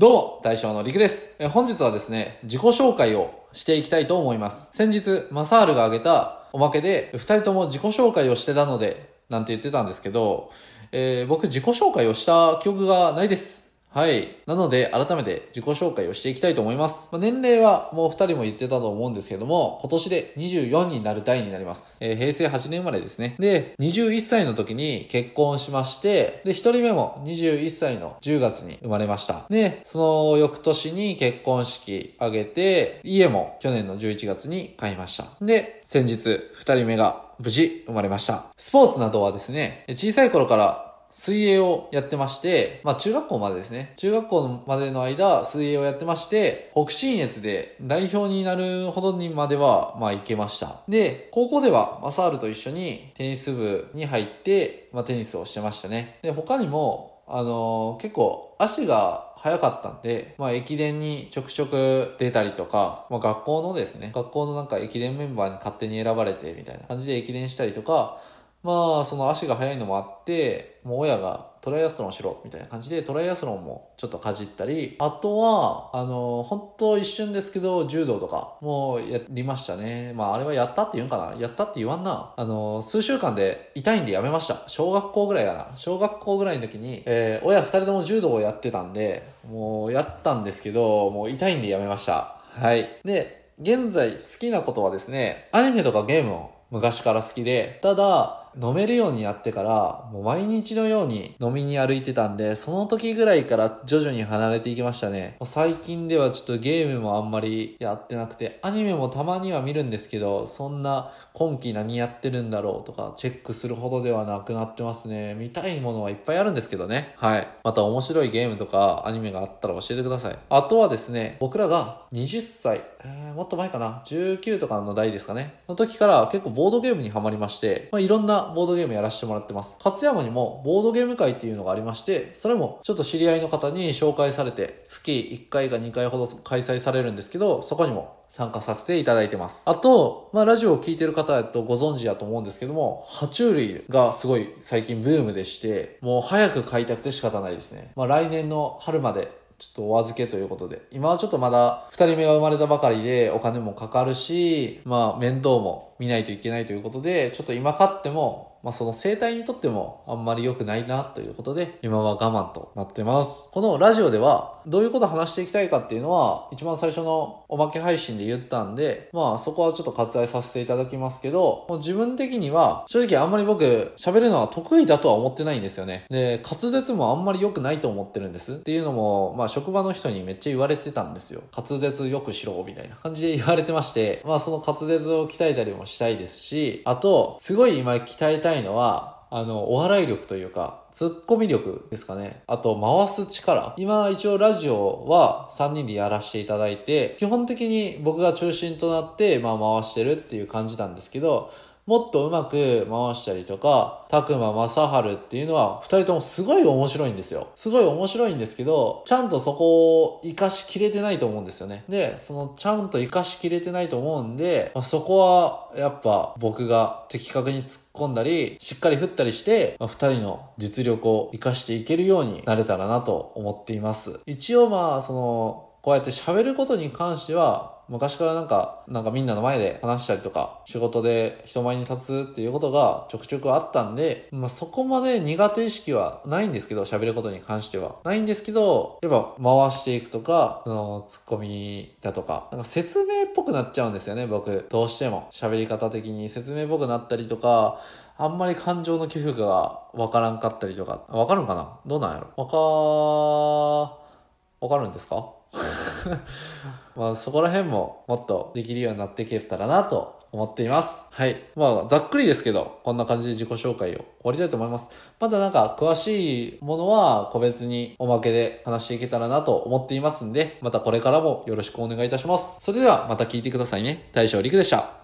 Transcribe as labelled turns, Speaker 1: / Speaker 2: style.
Speaker 1: どうも、大将のりくです。本日はですね、自己紹介をしていきたいと思います。先日、マサールが挙げたおまけで、二人とも自己紹介をしてたので、なんて言ってたんですけど、えー僕自己紹介をした記憶がないです。はい。なので、改めて自己紹介をしていきたいと思います。まあ年齢はもう二人も言ってたと思うんですけども、今年で24になる代になります。えー平成8年生まれですね。で、21歳の時に結婚しまして、で、一人目も21歳の10月に生まれました。で、その翌年に結婚式挙げて、家も去年の11月に買いました。で、先日、二人目が無事生まれました。スポーツなどはですね、小さい頃から水泳をやってまして、まあ中学校までですね。中学校までの間、水泳をやってまして、北信越で代表になるほどにまでは、まあ行けました。で、高校ではマサールと一緒にテニス部に入って、まあテニスをしてましたね。で、他にも、あのー結構足が速かったんで、まあ駅伝にちょくちょく出たりとか、まあ学校のですね、学校のなんか駅伝メンバーに勝手に選ばれてみたいな感じで駅伝したりとか、まあ、その足が速いのもあって、もう親がトライアスロンしろみたいな感じでトライアスロンもちょっとかじったり、あとは、あの、本当一瞬ですけど、柔道とかもやりましたね。まあ、あれはやったって言うんかなやったって言わんな。あの、数週間で痛いんでやめました。小学校ぐらいかな。小学校ぐらいの時に、えー親二人とも柔道をやってたんで、もうやったんですけど、もう痛いんでやめました。はい。で、現在好きなことはですね、アニメとかゲームを昔から好きで、ただ、飲めるようになってから、もう毎日のように飲みに歩いてたんで、その時ぐらいから徐々に離れていきましたね。もう最近ではちょっとゲームもあんまりやってなくて、アニメもたまには見るんですけど、そんな今期何やってるんだろうとかチェックするほどではなくなってますね。見たいものはいっぱいあるんですけどね。はい。また面白いゲームとかアニメがあったら教えてください。あとはですね、僕らが20歳、えーもっと前かな、19とかの代ですかね？の時から結構ボードゲームにハマりまして、まあ、いろんなボードゲームやらせてもらってます。勝山にもボードゲーム会っていうのがありまして、それもちょっと知り合いの方に紹介されて、月1回か2回ほど開催されるんですけど、そこにも参加させていただいてます。あと、まあ、ラジオを聞いてる方だとご存知だと思うんですけども、爬虫類がすごい最近ブームでして、もう早く買いたくて仕方ないですね。まあ、来年の春までちょっとお預けということで。今はちょっとまだ二人目が生まれたばかりでお金もかかるし、まあ面倒も見ないといけないということで、ちょっと今買っても、まあその生態にとってもあんまり良くないなということで、今は我慢となってます。このラジオではどういうこと話していきたいかっていうのは、一番最初のおまけ配信で言ったんで、まあそこはちょっと割愛させていただきますけど、もう自分的には正直あんまり僕喋るのは得意だとは思ってないんですよね。で、滑舌もあんまり良くないと思ってるんです。っていうのも、まあ職場の人にめっちゃ言われてたんですよ。滑舌よくしろ、みたいな感じで言われてまして、まあその滑舌を鍛えたりもしたいですし、あと、すごい今鍛えたいのは、あの、お笑い力というか、ツッコミ力ですかね。あと、回す力。今、一応ラジオは3人でやらせていただいて、基本的に僕が中心となって、まあ回してるっていう感じなんですけど、もっとうまく回したりとか、たくままさはるっていうのは、二人ともすごい面白いんですよ。すごい面白いんですけど、ちゃんとそこを活かしきれてないと思うんですよね。で、そのちゃんと活かしきれてないと思うんで、まあ、そこはやっぱ僕が的確に突っ込んだり、しっかり振ったりして、まあ、二人の実力を活かしていけるようになれたらなと思っています。一応まあ、その、こうやって喋ることに関しては、昔からなんか、なんかみんなの前で話したりとか、仕事で人前に立つっていうことがちょくちょくあったんで、まあそこまで苦手意識はないんですけど、喋ることに関しては。ないんですけど、やっぱ回していくとか、そのツッコミだとか、なんか説明っぽくなっちゃうんですよね、僕。どうしても。喋り方的に説明っぽくなったりとか、あんまり感情の起伏がわからんかったりとか、わかるんかな？どうなんやろ？わかわかるんですか？まあそこら辺ももっとできるようになっていけたらなと思っています。はい。まあざっくりですけど、こんな感じで自己紹介を終わりたいと思います。まだなんか詳しいものは個別におまけで話していけたらなと思っていますんで、またこれからもよろしくお願いいたします。それではまた聞いてくださいね。大将陸でした。